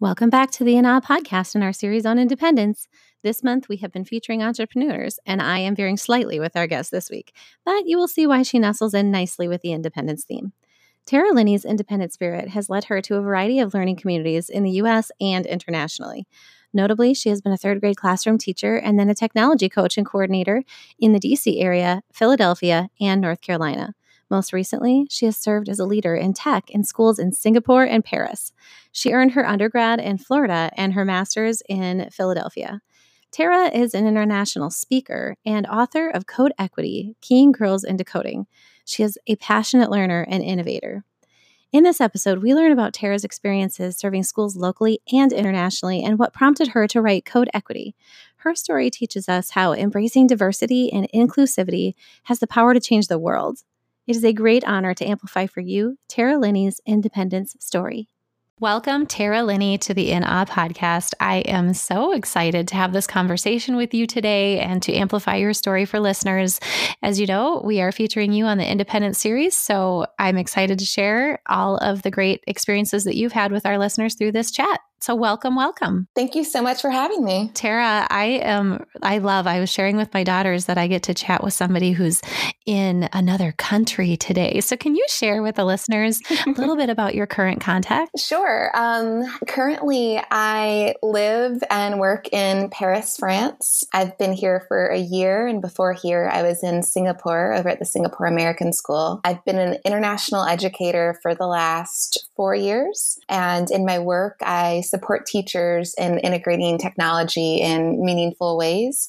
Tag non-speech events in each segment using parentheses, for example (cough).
Welcome back to the In Awe podcast in our series on independence. This month, we have been featuring entrepreneurs, and I am veering slightly with our guest this week, but you will see why she nestles in nicely with the independence theme. Tara Linney's independent spirit has led her to a variety of learning communities in the U.S. and internationally. Notably, she has been a third grade classroom teacher and then a technology coach and coordinator in the DC area, Philadelphia, and North Carolina. Most recently, she has served as a leader in tech in schools in Singapore and Paris. She earned her undergrad in Florida and her master's in Philadelphia. Tara is an international speaker and author of Code Equity Keying Girls into Coding. She is a passionate learner and innovator. In this episode, we learn about Tara's experiences serving schools locally and internationally and what prompted her to write Code Equity. Her story teaches us how embracing diversity and inclusivity has the power to change the world. It is a great honor to amplify for you Tara Linney's independence story. Welcome, Tara Linney, to the In Awe podcast. I am so excited to have this conversation with you today and to amplify your story for listeners. As you know, we are featuring you on the Independent series, so I'm excited to share all of the great experiences that you've had with our listeners through this chat. So welcome, welcome. Thank you so much for having me. Tara, I am I love I was sharing with my daughters that I get to chat with somebody who's in another country today. So can you share with the listeners a little bit (laughs) about your current contact? Sure. Um, currently I live and work in Paris, France. I've been here for a year and before here I was in Singapore over at the Singapore American School. I've been an international educator for the last 4 years and in my work I support teachers in integrating technology in meaningful ways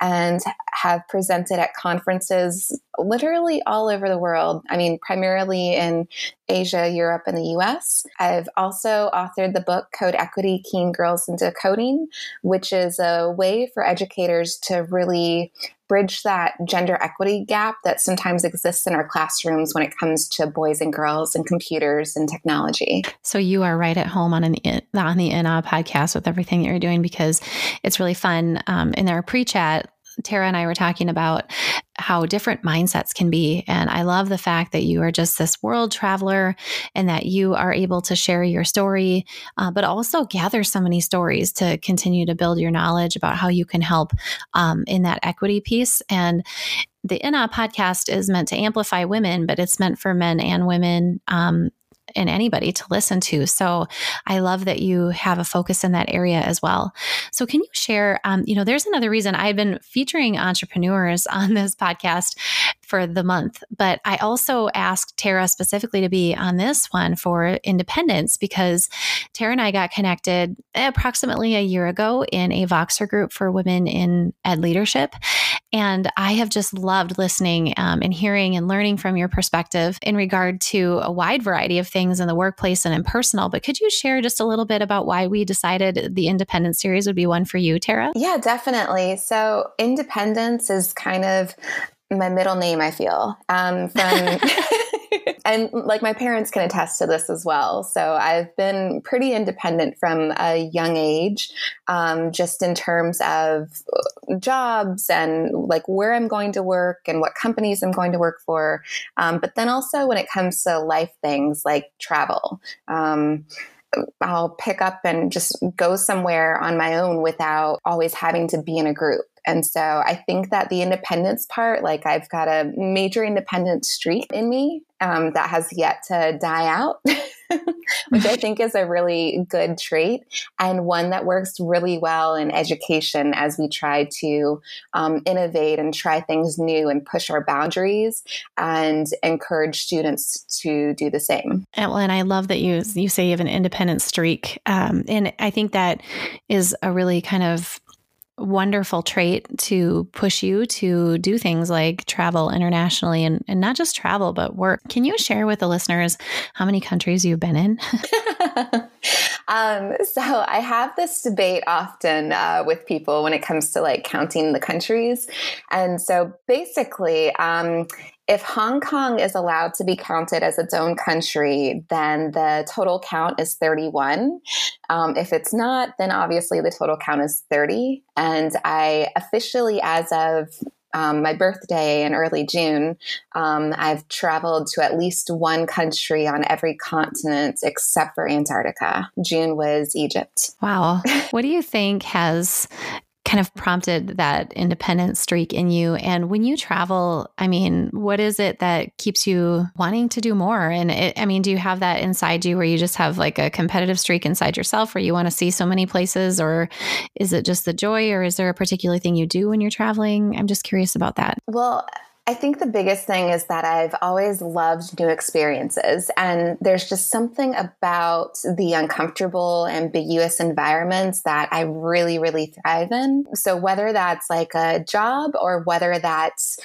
and have presented at conferences literally all over the world. I mean, primarily in Asia, Europe, and the US. I've also authored the book Code Equity Keying Girls into Coding, which is a way for educators to really bridge that gender equity gap that sometimes exists in our classrooms when it comes to boys and girls and computers and technology. So you are right at home on an on the In Awe podcast with everything that you're doing because it's really fun. Um, in our pre-chat, Tara and I were talking about how different mindsets can be. And I love the fact that you are just this world traveler and that you are able to share your story, uh, but also gather so many stories to continue to build your knowledge about how you can help um, in that equity piece. And the In Awe podcast is meant to amplify women, but it's meant for men and women um, and anybody to listen to. So I love that you have a focus in that area as well. So can you share? Um, you know, there's another reason I've been featuring entrepreneurs (laughs) on this podcast for the month, but I also asked Tara specifically to be on this one for independence because Tara and I got connected approximately a year ago in a Voxer group for women in ed leadership. And I have just loved listening um, and hearing and learning from your perspective in regard to a wide variety of things in the workplace and in personal. But could you share just a little bit about why we decided the Independence series would be one for you, Tara? Yeah, definitely. So, independence is kind of my middle name, I feel. Um, from (laughs) and like my parents can attest to this as well. So I've been pretty independent from a young age, um, just in terms of jobs and like where I'm going to work and what companies I'm going to work for. Um, but then also when it comes to life things like travel. Um, I'll pick up and just go somewhere on my own without always having to be in a group. And so I think that the independence part, like I've got a major independent streak in me um, that has yet to die out, (laughs) which I think is a really good trait and one that works really well in education as we try to um, innovate and try things new and push our boundaries and encourage students to do the same. And, and I love that you you say you have an independent streak, um, and I think that is a really kind of wonderful trait to push you to do things like travel internationally and, and not just travel, but work. Can you share with the listeners how many countries you've been in? (laughs) um, so I have this debate often uh, with people when it comes to like counting the countries. And so basically, um, if Hong Kong is allowed to be counted as its own country, then the total count is 31. Um, if it's not, then obviously the total count is 30. And I officially, as of um, my birthday in early June, um, I've traveled to at least one country on every continent except for Antarctica. June was Egypt. Wow. (laughs) what do you think has kind of prompted that independent streak in you. And when you travel, I mean, what is it that keeps you wanting to do more? And it, I mean, do you have that inside you where you just have like a competitive streak inside yourself where you want to see so many places? Or is it just the joy, or is there a particular thing you do when you're traveling? I'm just curious about that. Well, I think the biggest thing is that I've always loved new experiences. And there's just something about the uncomfortable, ambiguous environments that I really, really thrive in. So whether that's like a job or whether that's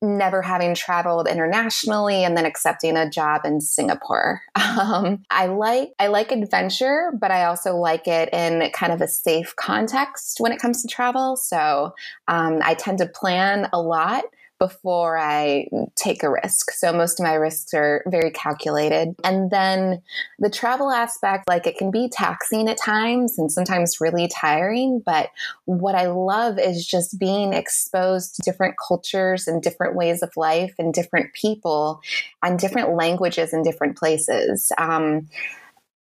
never having traveled internationally and then accepting a job in Singapore. (laughs) Um, I like I like adventure, but I also like it in kind of a safe context when it comes to travel. So um, I tend to plan a lot before I take a risk. So most of my risks are very calculated. And then the travel aspect, like it can be taxing at times and sometimes really tiring. But what I love is just being exposed to different cultures and different ways of life and different people and different languages in different places. Um,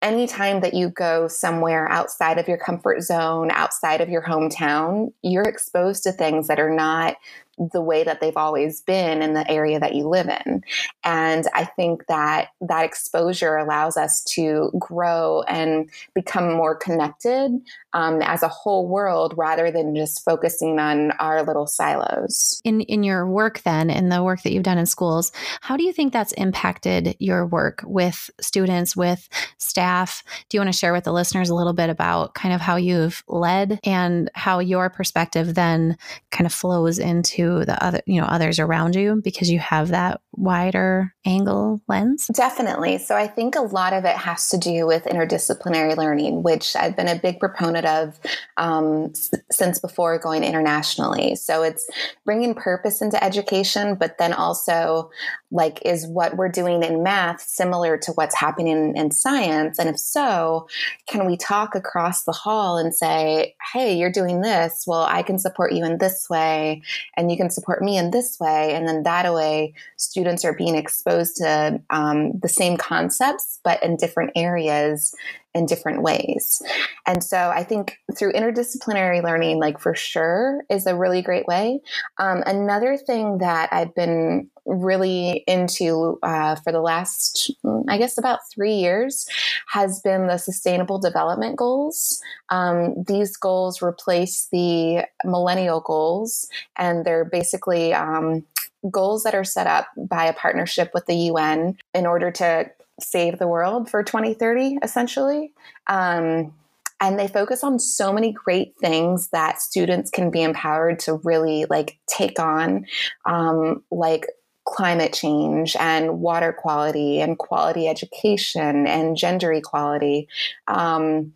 anytime that you go somewhere outside of your comfort zone, outside of your hometown, you're exposed to things that are not the way that they've always been in the area that you live in. And I think that that exposure allows us to grow and become more connected um, as a whole world rather than just focusing on our little silos. In in your work then, in the work that you've done in schools, how do you think that's impacted your work with students, with staff? Do you want to share with the listeners a little bit about kind of how you've led and how your perspective then kind of flows into the other, you know, others around you because you have that wider angle lens? Definitely. So I think a lot of it has to do with interdisciplinary learning, which I've been a big proponent of um, s- since before going internationally. So it's bringing purpose into education, but then also like, is what we're doing in math similar to what's happening in, science? And if so, can we talk across the hall and say, hey, you're doing this? Well, I can support you in this way, and you can support me in this way. And then that way, students are being exposed to um, the same concepts, but in different areas in different ways. And so I think through interdisciplinary learning, like for sure, is a really great way. Um, another thing that I've been really into uh, for the last, I guess, about three years has been the Sustainable Development Goals. Um, these goals replace the millennial goals, and they're basically um, goals that are set up by a partnership with the UN in order to save the world for 2030, essentially. Um, and they focus on so many great things that students can be empowered to really like take on, um, like climate change and water quality and quality education and gender equality. Um,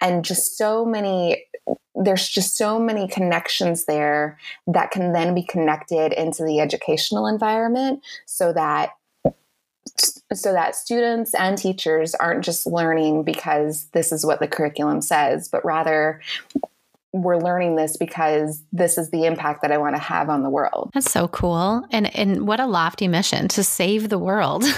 and just so many there's just so many connections there that can then be connected into the educational environment so that so that students and teachers aren't just learning because this is what the curriculum says but rather we're learning this because this is the impact that I want to have on the world. That's so cool. And and what a lofty mission to save the world. (laughs)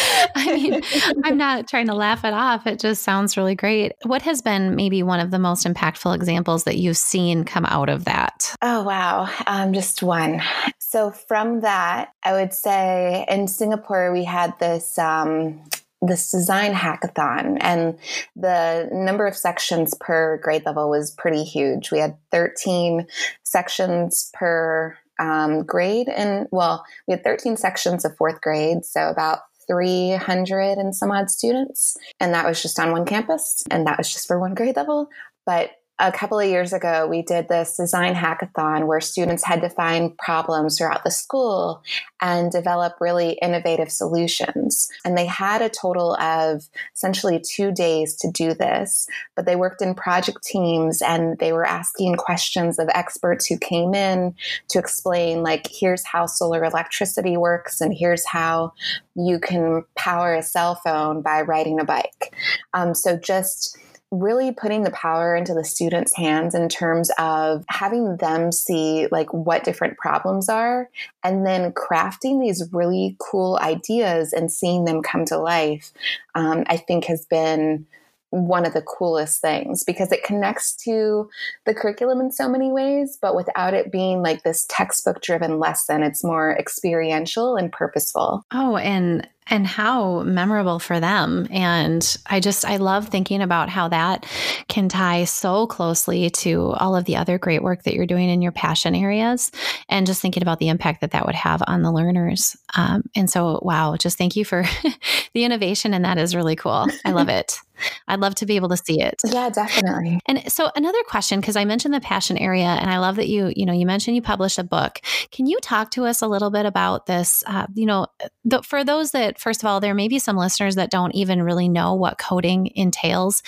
(laughs) I mean, I'm (laughs) not trying to laugh it off. It just sounds really great. What has been maybe one of the most impactful examples that you've seen come out of that? Oh, wow. Um, just one. So, from that, I would say in Singapore, we had this. Um, this design hackathon and the number of sections per grade level was pretty huge. We had 13 sections per um, grade and well, we had 13 sections of fourth grade. So about 300 and some odd students. And that was just on one campus. And that was just for one grade level. But a couple of years ago, we did this design hackathon where students had to find problems throughout the school and develop really innovative solutions. And they had a total of essentially two days to do this, but they worked in project teams and they were asking questions of experts who came in to explain, like, here's how solar electricity works, and here's how you can power a cell phone by riding a bike. Um, so just really putting the power into the students' hands in terms of having them see like what different problems are and then crafting these really cool ideas and seeing them come to life, um, I think has been one of the coolest things because it connects to the curriculum in so many ways, but without it being like this textbook driven lesson, it's more experiential and purposeful. Oh, and and how memorable for them. And I just, I love thinking about how that can tie so closely to all of the other great work that you're doing in your passion areas and just thinking about the impact that that would have on the learners. Um, and so, wow, just thank you for (laughs) the innovation. And that is really cool. I love it. I'd love to be able to see it. (laughs) Yeah, definitely. And so another question because I mentioned the passion area and I love that you, you know, you mentioned you published a book. Can you talk to us a little bit about this uh, you know, the, for those that first of all there may be some listeners that don't even really know what coding entails.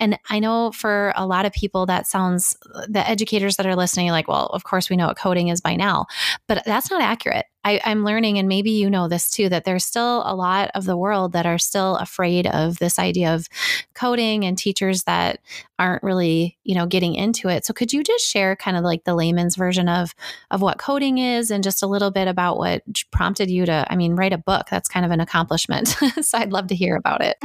And I know for a lot of people that sounds the educators that are listening like, well, of course we know what coding is by now. But that's not accurate. I, am learning, and maybe you know this too, that there's still a lot of the world that are still afraid of this idea of coding and teachers that aren't really, you know, getting into it. So could you just share kind of like the layman's version of of what coding is and just a little bit about what prompted you to, I mean, write a book? That's kind of an accomplishment. (laughs) so I'd love to hear about it.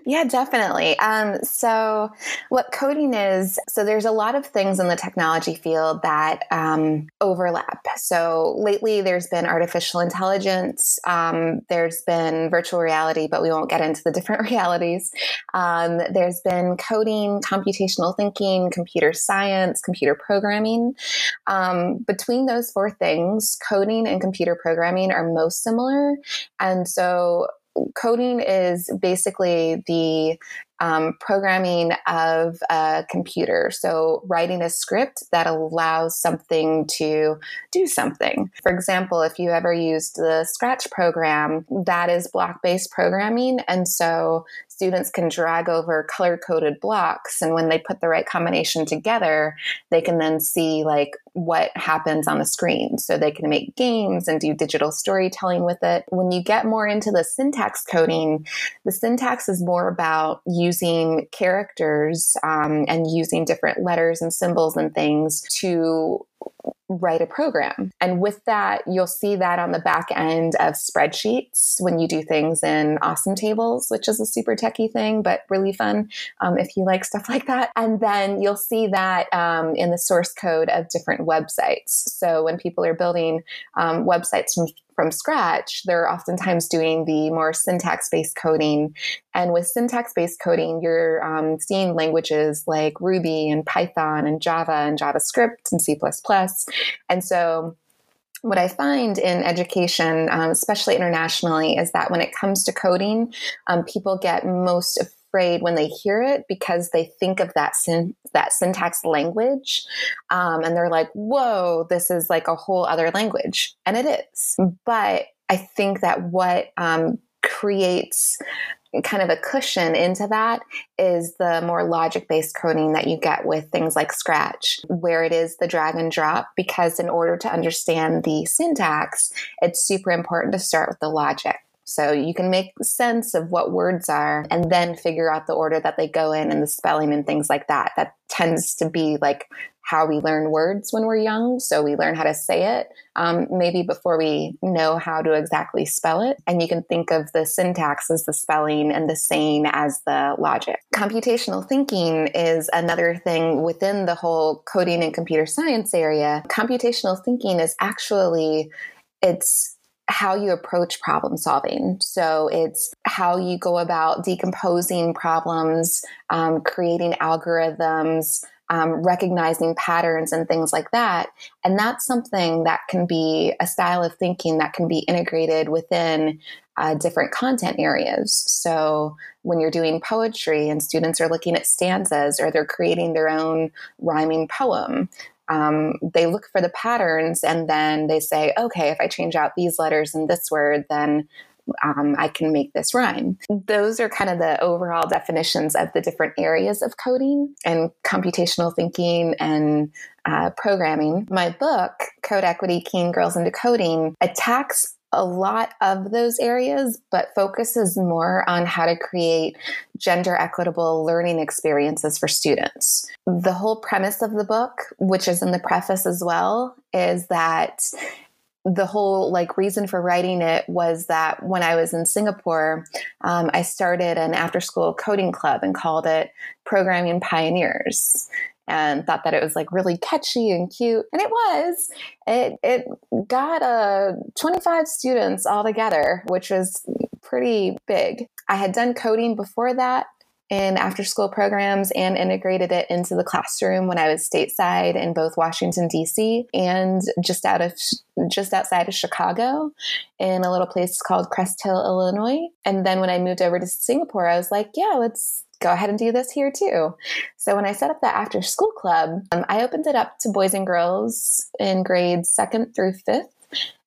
(laughs) yeah, definitely. Um, so what coding is, so there's a lot of things in the technology field that um, overlap. So lately there's been artificial intelligence. Um, there's been virtual reality, but we won't get into the different (laughs) realities. Um, there's been coding, computational thinking, computer science, computer programming. Um, between those four things, coding and computer programming are most similar. And so coding is basically the um, programming of a computer. So, writing a script that allows something to do something. For example, if you ever used the Scratch program, that is block based programming. And so, students can drag over color coded blocks. And when they put the right combination together, they can then see like what happens on the screen. So they can make games and do digital storytelling with it. When you get more into the syntax coding, the syntax is more about using characters um, and using different letters and symbols and things to write a program. And with that, you'll see that on the back end of spreadsheets when you do things in awesome tables, which is a super techie thing, but really fun um, if you like stuff (laughs) like that. And then you'll see that um, in the source code of different websites. So when people are building um, websites from from scratch, they're oftentimes doing the more syntax based coding. And with syntax based coding, you're um, seeing languages like Ruby and Python and Java and JavaScript and C. And so, what I find in education, um, especially internationally, is that when it comes to coding, um, people get most when they hear it because they think of that syn- that syntax language, um, and they're like, "Whoa, this is like a whole other language," and it is. But I think that what um, creates kind of a cushion into that is the more logic based coding that you get with things like Scratch, where it is the drag and drop. Because in order to understand the syntax, it's super important to start with the logic. So you can make sense of what words are and then figure out the order that they go in and the spelling and things like that. That tends to be like how we learn words when we're young. So we learn how to say it, um, maybe before we know how to exactly spell it. And you can think of the syntax as the spelling and the saying as the logic. Computational thinking is another thing within the whole coding and computer science area. Computational thinking is actually, it's how you approach problem solving. So it's how you go about decomposing problems, um, creating algorithms, um, recognizing patterns and things like that. And that's something that can be a style of thinking that can be integrated within uh, different content areas. So when you're doing poetry and students are looking at stanzas or they're creating their own rhyming poem, um, they look for the patterns and then they say, okay, if I change out these letters in this word, then um, I can make this rhyme. Those are kind of the overall definitions of the different areas of coding and computational thinking and uh, programming. My book, Code Equity Keying Girls into Coding, attacks a lot of those areas, but focuses more on how to create gender equitable learning experiences for students. The whole premise of the book, which is in the preface as well, is that the whole like reason for writing it was that when I was in Singapore, um, I started an after school coding club and called it Programming Pioneers and thought that it was like really catchy and cute and it was. It it got uh 25 students all together which was pretty big. I had done coding before that in after school programs and integrated it into the classroom when I was stateside in both Washington D.C. and just out of just outside of Chicago in a little place called Crest Hill, Illinois. And then when I moved over to Singapore, I was like, yeah, let's go ahead and do this here too. So when I set up the after school club, um, I opened it up to boys and girls in grades second through fifth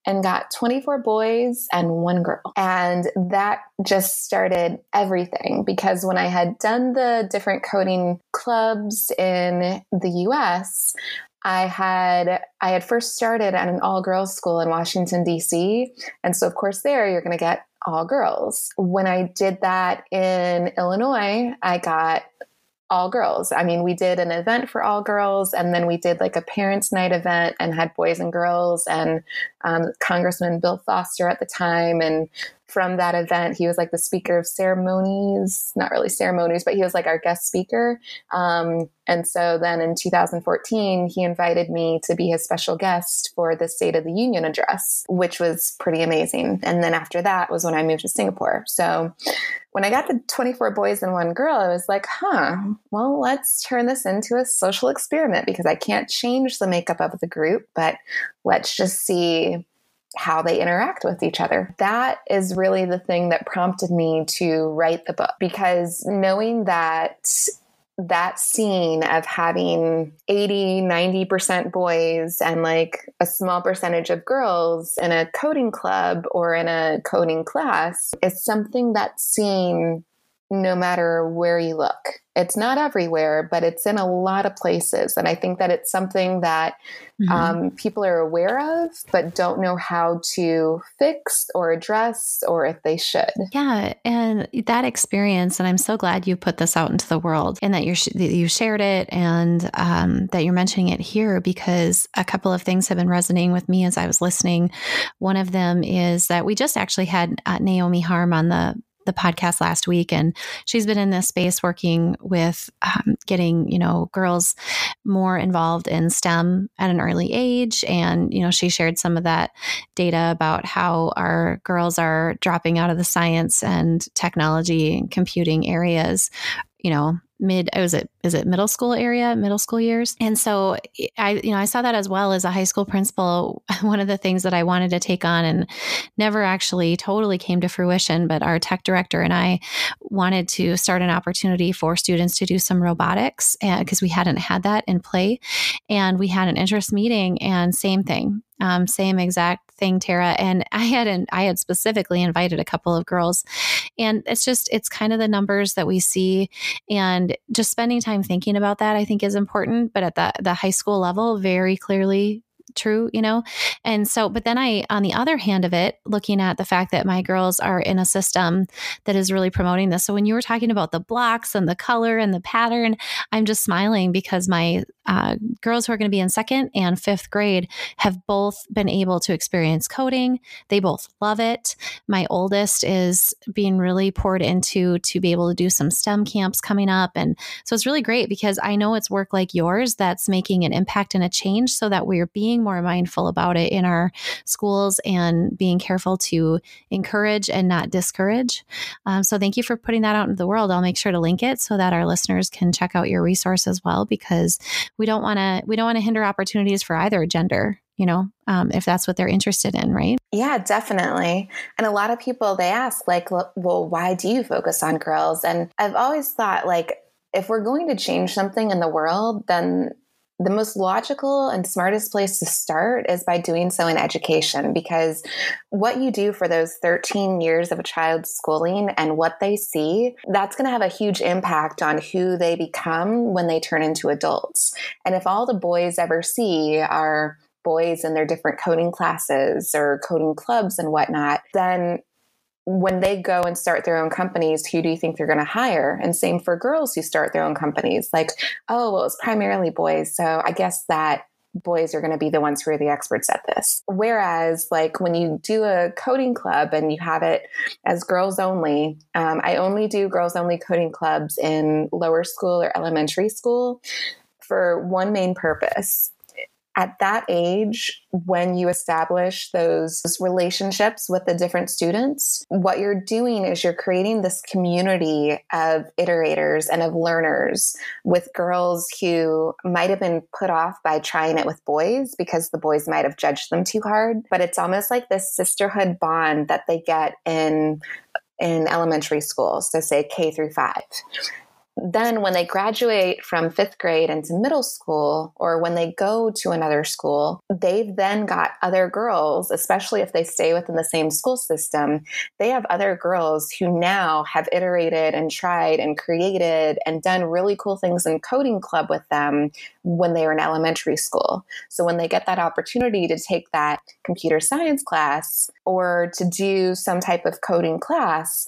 and got 24 boys and one girl. And that just started everything because when I had done the different coding clubs in the US, I had I had first started at an all girls school in Washington D.C. and so of course there you're going to get all girls. When I did that in Illinois, I got all girls. I mean, we did an event for all girls, and then we did like a parents' night event and had boys and girls, and um, Congressman Bill Foster at the time, and from that event. He was like the speaker of ceremonies, not really ceremonies, but he was like our guest speaker. Um, and so then in 2014, he invited me to be his special guest for the State of the Union address, which was pretty amazing. And then after that was when I moved to Singapore. So when I got the 24 boys and one girl, I was like, huh, well, let's turn this into a social experiment because I can't change the makeup of the group, but let's just see how they interact with each other. That is really the thing that prompted me to write the book because knowing that that scene of having 80 90% boys and like a small percentage of girls in a coding club or in a coding class is something that's seen no matter where you look. It's not everywhere, but it's in a lot of places. And I think that it's something that mm-hmm. um, people are aware of, but don't know how to fix or address or if they should. Yeah. And that experience, and I'm so glad you put this out into the world and that, you're, that you shared it and um, that you're mentioning it here because a couple of things have been resonating with me as I was listening. One of them is that we just actually had uh, Naomi Harm on the the podcast last week, and she's been in this space working with um, getting you know girls more involved in STEM at an early age, and you know she shared some of that data about how our girls are dropping out of the science and technology and computing areas you know mid oh, was it is it middle school area middle school years? And so i you know i saw that as well as a high school principal. (laughs) One of the things that i wanted to take on and never actually totally came to fruition but our tech director and i wanted to start an opportunity for students to do some robotics because we hadn't had that in play and we had an interest meeting and same thing um, same exact thing, Tara. And I had an, I had specifically invited a couple of girls, and it's just it's kind of the numbers that we see, and just spending time thinking about that I think is important. But at the the high school level, very clearly true, you know? And so, but then I, on the other hand of it, looking at the fact that my girls are in a system that is really promoting this. So when you were talking about the blocks and the color and the pattern, I'm just smiling because my uh, girls who are going to be in second and fifth grade have both been able to experience coding. They both love it. My oldest is being really poured into to be able to do some STEM camps coming up. And so it's really great because I know it's work like yours that's making an impact and a change so that we're being more mindful about it in our schools and being careful to encourage and not discourage. Um, so thank you for putting that out into the world. I'll make sure to link it so that our listeners can check out your resource as well because we don't want to we don't want to hinder opportunities for either gender you know, um, if that's what they're interested in, right? Yeah, definitely. And a lot of people they ask, like, well, why do you focus on girls? And I've always thought, like, if we're going to change something in the world, then the most logical and smartest place to start is by doing so in education because what you do for those 13 years of a child's schooling and what they see, that's going to have a huge impact on who they become when they turn into adults. And if all the boys ever see are boys in their different coding classes or coding clubs and whatnot, then when they go and start their own companies, who do you think they're going to hire? And same for girls who start their own companies. Like, oh, well, it's primarily boys. So I guess that boys are going to be the ones who are the experts at this. Whereas, like, when you do a coding club and you have it as girls only, um, I only do girls only coding clubs in lower school or elementary school for one main purpose at that age, when you establish those relationships with the different students, what you're doing is you're creating this community of iterators and of learners with girls who might have been put off by trying it with boys because the boys might have judged them too hard. But it's almost like this sisterhood bond that they get in in elementary school, so say K through five then when they graduate from fifth grade into middle school or when they go to another school they've then got other girls especially if they stay within the same school system they have other girls who now have iterated and tried and created and done really cool things in coding club with them when they were in elementary school. So when they get that opportunity to take that computer science class or to do some type of coding class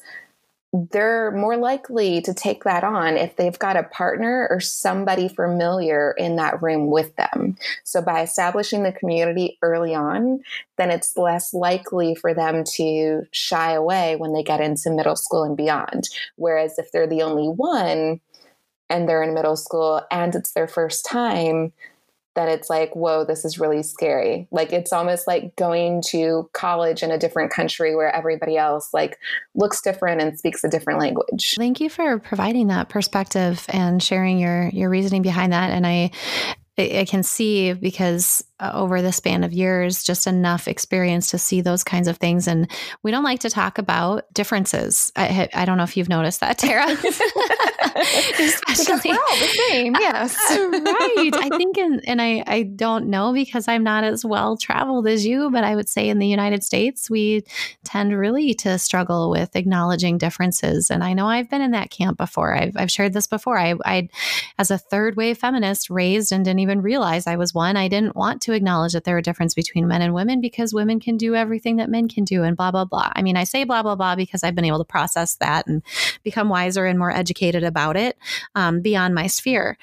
they're more likely to take that on if they've got a partner or somebody familiar in that room with them. So by establishing the community early on, then it's less likely for them to shy away when they get into middle school and beyond. Whereas if they're the only one and they're in middle school and it's their first time, that it's like, whoa, this is really scary. Like it's almost like going to college in a different country where everybody else like looks different and speaks a different language. Thank you for providing that perspective and sharing your your reasoning behind that. And I I can see because uh, over the span of years, just enough experience to see those kinds of things. And we don't like to talk about differences. I, I don't know if you've noticed that, Tara. (laughs) (laughs) We're all the same. Yes. (laughs) Right. I think, in, and I, I don't know because I'm not as well traveled as you, but I would say in the United States, we tend really to struggle with acknowledging differences. And I know I've been in that camp before. I've, I've shared this before. I, I, as a third wave feminist, raised and didn't even realize I was one. I didn't want to acknowledge that there are difference between men and women because women can do everything that men can do and blah, blah, blah. I mean, I say blah, blah, blah because I've been able to process that and become wiser and more educated about it um, beyond my sphere.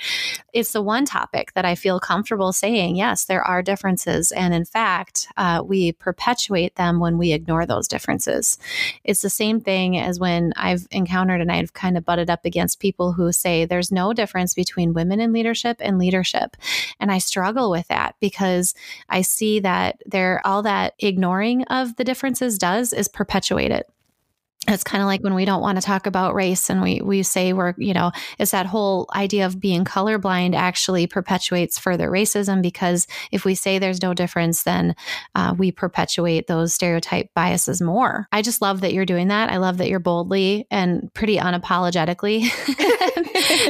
It's the one topic that I feel comfortable saying, yes, there are differences. And in fact, uh, we perpetuate them when we ignore those differences. It's the same thing as when I've encountered and I've kind of butted up against people who say there's no difference between women in leadership and leadership. And I struggle with that because I see that there all that ignoring of the differences does is perpetuate it it's kind of like when we don't want to talk about race and we we say we're you know it's that whole idea of being colorblind actually perpetuates further racism because if we say there's no difference then uh, we perpetuate those stereotype biases more. I just love that you're doing that. I love that you're boldly and pretty unapologetically (laughs) (laughs)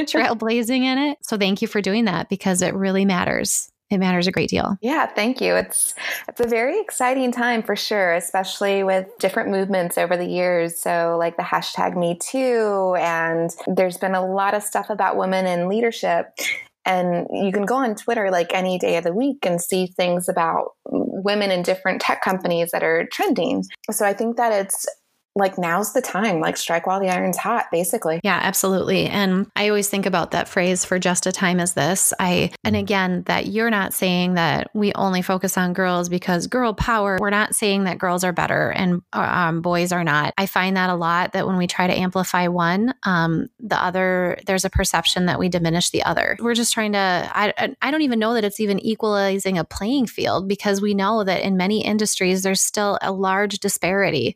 trailblazing in it. So thank you for doing that because it really matters it matters a great deal. Yeah, thank you. It's it's a very exciting time for sure, especially with different movements over the years. So like the hashtag Me Too, and there's been a lot of stuff about women in leadership. And you can go on Twitter like any day of the week and see things about women in different tech companies that are trending. So I think that it's like now's the time. Like strike while the iron's hot basically. Yeah absolutely. And i always think about that phrase for just a time as this. I and again that you're not saying that we only focus on girls because girl power. We're not saying that girls are better and uh, um, boys are not. I find that a lot that when we try to amplify one um, the other there's a perception that we diminish the other. We're just trying to I, I don't even know that it's even equalizing a playing field because we know that in many industries there's still a large disparity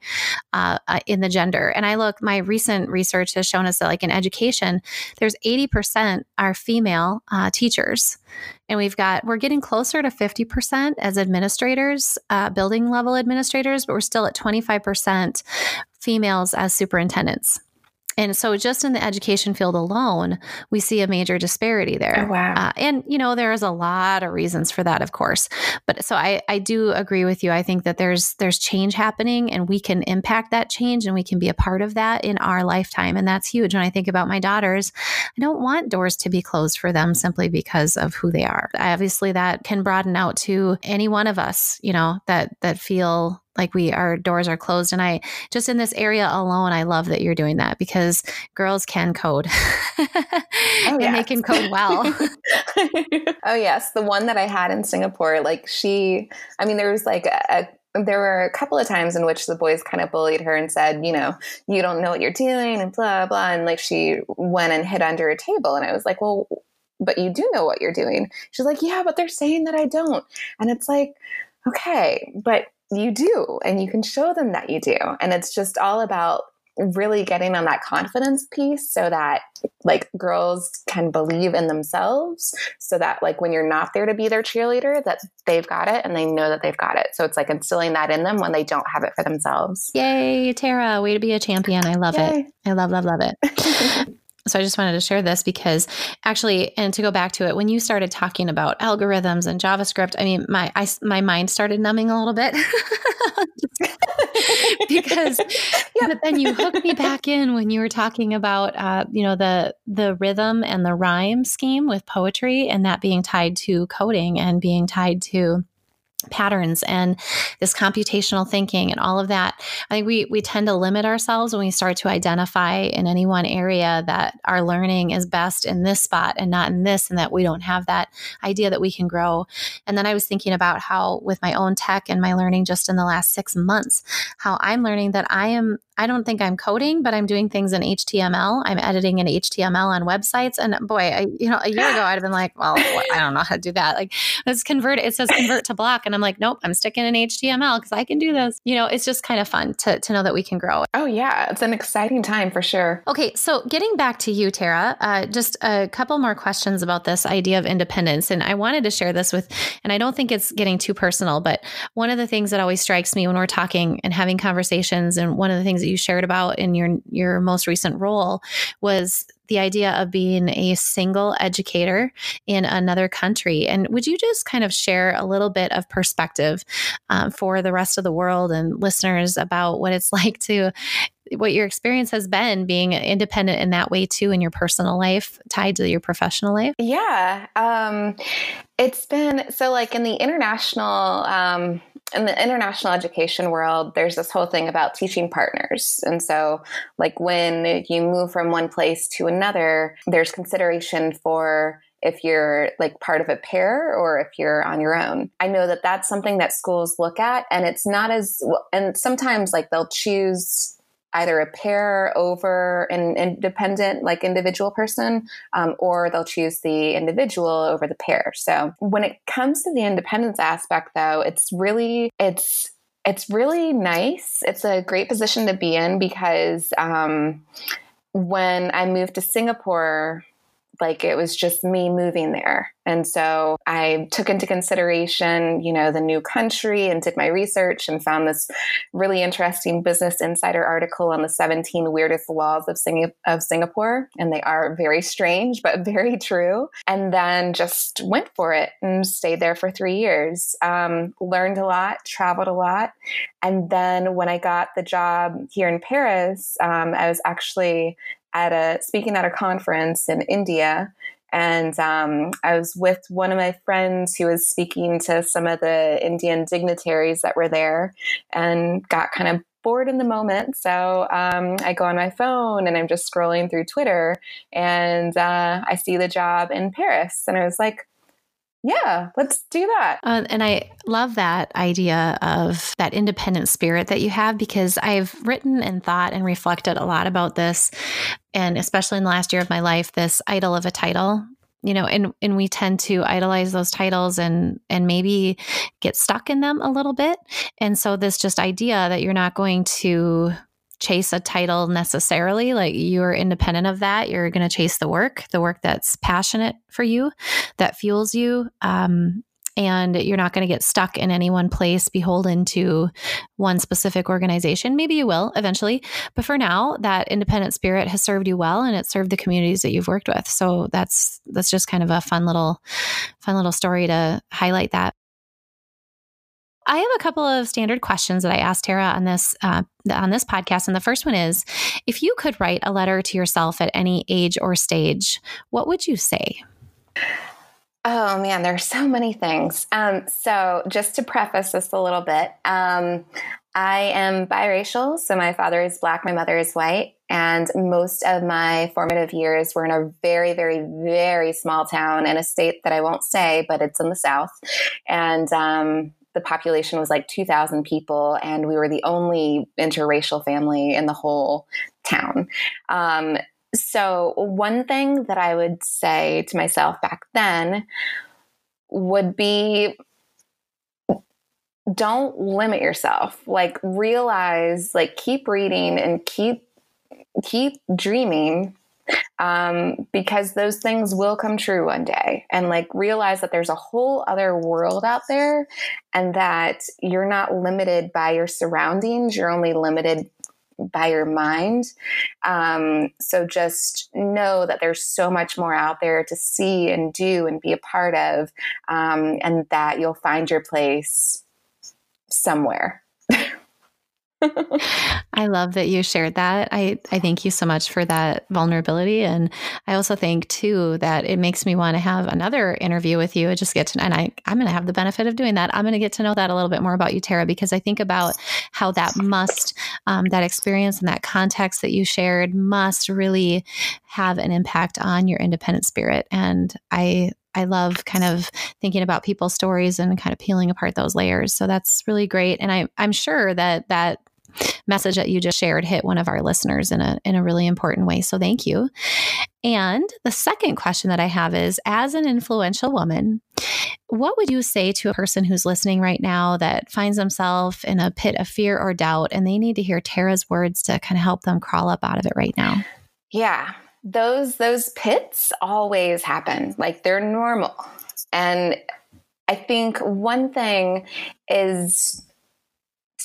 uh, uh, in the gender. And I look, my recent research has shown us that, like in education, there's 80% are female uh, teachers. And we've got, we're getting closer to 50% as administrators, uh, building level administrators, but we're still at 25% females as superintendents. And so, just in the education field alone, we see a major disparity there. Oh, wow. Uh, and, you know, there's a lot of reasons for that, of course. But so I, I do agree with you. I think that there's there's change happening and we can impact that change and we can be a part of that in our lifetime. And that's huge. When I think about my daughters, I don't want doors to be closed for them simply because of who they are. Obviously, that can broaden out to any one of us, you know, that that feel like we our doors are closed and i just in this area alone i love that you're doing that because girls can code (laughs) oh, and yes. they can code well (laughs) oh yes the one that i had in singapore like she i mean there was like a, a there were a couple of times in which the boys kind of bullied her and said, you know, you don't know what you're doing and blah, blah. And like she went and hid under a table. And I was like, well, but you do know what you're doing. She's like, yeah, but they're saying that I don't. And it's like, okay, but you do and you can show them that you do. And it's just all about really getting on that confidence piece so that like girls can believe in themselves so that like when you're not there to be their cheerleader that they've got it and they know that they've got it. So it's like instilling that in them when they don't have it for themselves. Yay tara way to be a champion. I love yay. it i love love love it (laughs) So I just wanted to share this because actually, and to go back to it, when you started talking about algorithms and JavaScript, I mean, my I, my mind started numbing a little bit (laughs) because, yeah. but then you hooked me back in when you were talking about, uh, you know, the the rhythm and the rhyme scheme with poetry, and that being tied to coding and being tied to patterns and this computational thinking and all of that i think we we tend to limit ourselves when we start to identify in any one area that our learning is best in this spot and not in this and that we don't have that idea that we can grow. And then i was thinking about how with my own tech and my learning just in the last 6 months how i'm learning that i am I don't think I'm coding, but I'm doing things in HTML. I'm editing in HTML on websites. And boy, I, you know, a year ago, I'd have been like, well, I don't know how to do that. Like, let's convert. It says convert to block. And I'm like, nope, I'm sticking in HTML because I can do this. You know, it's just kind of fun to, to know that we can grow. Oh, yeah. It's an exciting time for sure. Okay. So getting back to you, Tara, uh, just a couple more questions about this idea of independence. And I wanted to share this with, and I don't think it's getting too personal, but one of the things that always strikes me when we're talking and having conversations, and one of the things that you shared about in your your most recent role was the idea of being a single educator in another country. And would you just kind of share a little bit of perspective um, for the rest of the world and listeners about what it's (laughs) like to what your experience has been being independent in that way too in your personal life tied to your professional life yeah um, it's been so like in the international um, in the international education world there's this whole thing about teaching partners and so like when you move from one place to another there's consideration for if you're like part of a pair or if you're on your own. I know that that's something that schools look at and it's not as and sometimes like they'll choose either a pair over an independent, like individual person, um, or they'll choose the individual over the pair. So when it comes to the independence aspect, though, it's really it's it's really nice. It's a great position to be in because um, when I moved to Singapore like it was just me moving there. And so I took into consideration, you know, the new country and did my research and found this really interesting Business Insider article on the 17 weirdest laws of, Sing- of Singapore. And they are very strange, but (laughs) very true. And then just went for it and stayed there for three years. Um, learned a lot, traveled a lot. And then when I got the job here in Paris, um, I was actually at a speaking at a conference in India. And um, I was with one of my friends who was speaking to some of the Indian dignitaries that were there and got kind of bored in the moment. So um, I go on my phone and I'm just scrolling through Twitter and uh, I see the job in Paris. And I was like, yeah, let's do that. Uh, and I love that idea of that independent spirit that you have because I've written and thought and reflected a lot about this. And especially in the last year of my life, this idol of a title you know and and we tend to idolize those titles and and maybe get stuck in them a little bit and so this just idea that you're not going to chase a title necessarily. Like you're independent of that. You're going to chase the work, the work that's passionate for you, that fuels you. Um, and you're not going to get stuck in any one place, beholden to one specific organization. Maybe you will eventually, but for now, that independent spirit has served you well, and it served the communities that you've worked with. So that's that's just kind of a fun little, fun little story to highlight that. I have a couple of standard questions that I asked Tara on this uh, on this podcast, and the first one is: If you could write a letter to yourself at any age or stage, what would you say? Oh man, there's so many things. Um, so just to preface this a little bit, um, I am biracial. So my father is black, my mother is white, and most of my formative years were in a very, very, very small town in a state that I won't say, but it's in the south, and um, the population was like 2,000 people, and we were the only interracial family in the whole town. Um, so, one thing that I would say to myself back then would be don't limit yourself. Like realize like keep reading and keep keep dreaming um, because those things will come true one day and like realize that there's a whole other world out there and that you're not limited by your surroundings you're only limited by your mind. Um, so just know that there's so much more out there to see and do and be a part of, um, and that you'll find your place somewhere. I love that you shared that. I, I thank you so much for that vulnerability. And I also think too that it makes me want to have another interview with you I just get to and I, I'm gonna have the benefit of doing that. I'm gonna get to know that a little bit more about you, Tara, because I think about how that must um, that experience and that context that you shared must really have an impact on your independent spirit. And I I love kind of thinking about people's stories and kind of peeling apart those layers. So that's really great. And I, I'm sure that that message that you just shared hit one of our listeners in a in a really important way. So thank you. And the second question that I have is as an influential woman, what would you say to a person who's listening right now that finds themselves in a pit of fear or doubt and they need to hear Tara's words to kind of help them crawl up out of it right now? Yeah. Those those pits always happen. Like they're normal. And I think one thing is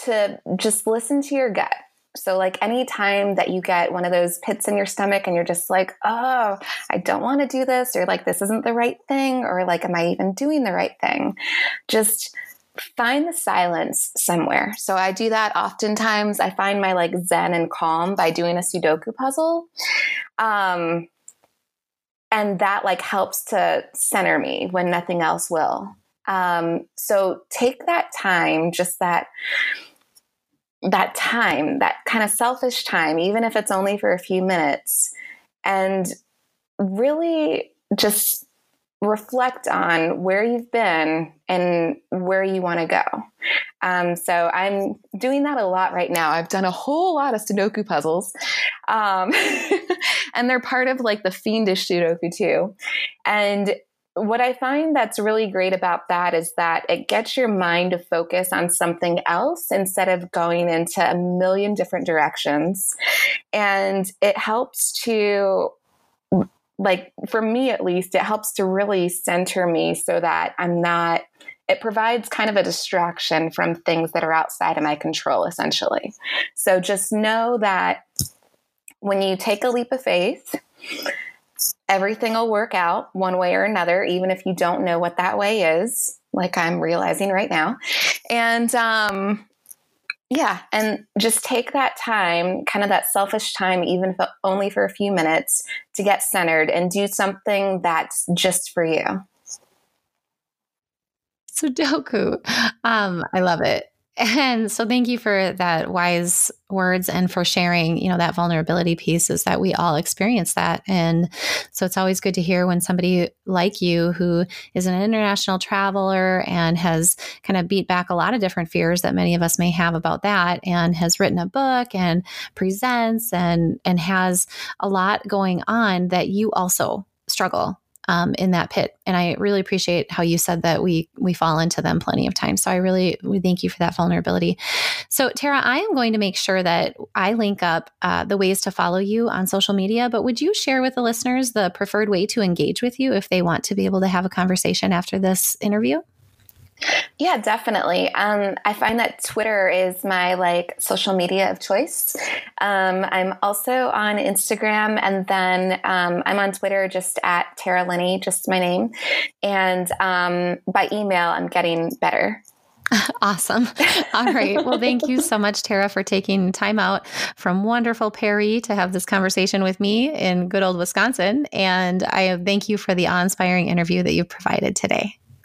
to just listen to your gut. So, like anytime that you get one of those pits in your stomach and you're just like, oh, I don't want to do this, or like, this isn't the right thing, or like, am I even doing the right thing? Just find the silence somewhere. So, I do that oftentimes. I find my like zen and calm by doing a Sudoku puzzle. Um, and that like helps to center me when nothing else will. Um, so, take that time, just that that time, that kind of selfish time, even if it's only for a few minutes, and really just reflect on where you've been and where you want to go. Um, so I'm doing that a lot right now. I've done a whole lot of Sudoku puzzles, um, (laughs) and they're part of like the fiendish Sudoku too. And what I find that's really great about that is that it gets your mind to focus on something else instead of going into a million different directions. And it helps to, like, for me at least, it helps to really center me so that I'm not, it provides kind of a distraction from things that are outside of my control, essentially. So just know that when you take a leap of faith, everything will work out one way or another, even if you don't know what that way is, like I'm realizing right now. And um, yeah, and just take that time, kind of that selfish time, even if only for a few minutes, to get centered and do something that's just for you. Sudoku. Um, I love it. And so thank you for that wise words and for sharing, you know, that vulnerability piece is that we all experience that. And so it's always good to hear when somebody like you who is an international traveler and has kind of beat back a lot of different fears that many of us may have about that and has written a book and presents and and has a lot going on that you also struggle um, in that pit. And I really appreciate how you said that we we fall into them plenty of times. So I really we thank you for that vulnerability. So, Tara, I am going to make sure that I link up uh, the ways to follow you on social media, but would you share with the listeners the preferred way to engage with you if they want to be able to have a conversation after this interview? Yeah, definitely. Um, I find that Twitter is my like social media of choice. Um, I'm also on Instagram, and then um, I'm on Twitter just at Tara Linney, just my name. And um, by email, I'm getting better. (laughs) Awesome. All right. Well, thank you so much, Tara, for taking time out from wonderful Perry to have this conversation with me in good old Wisconsin. And I thank you for the awe inspiring interview that you've provided today.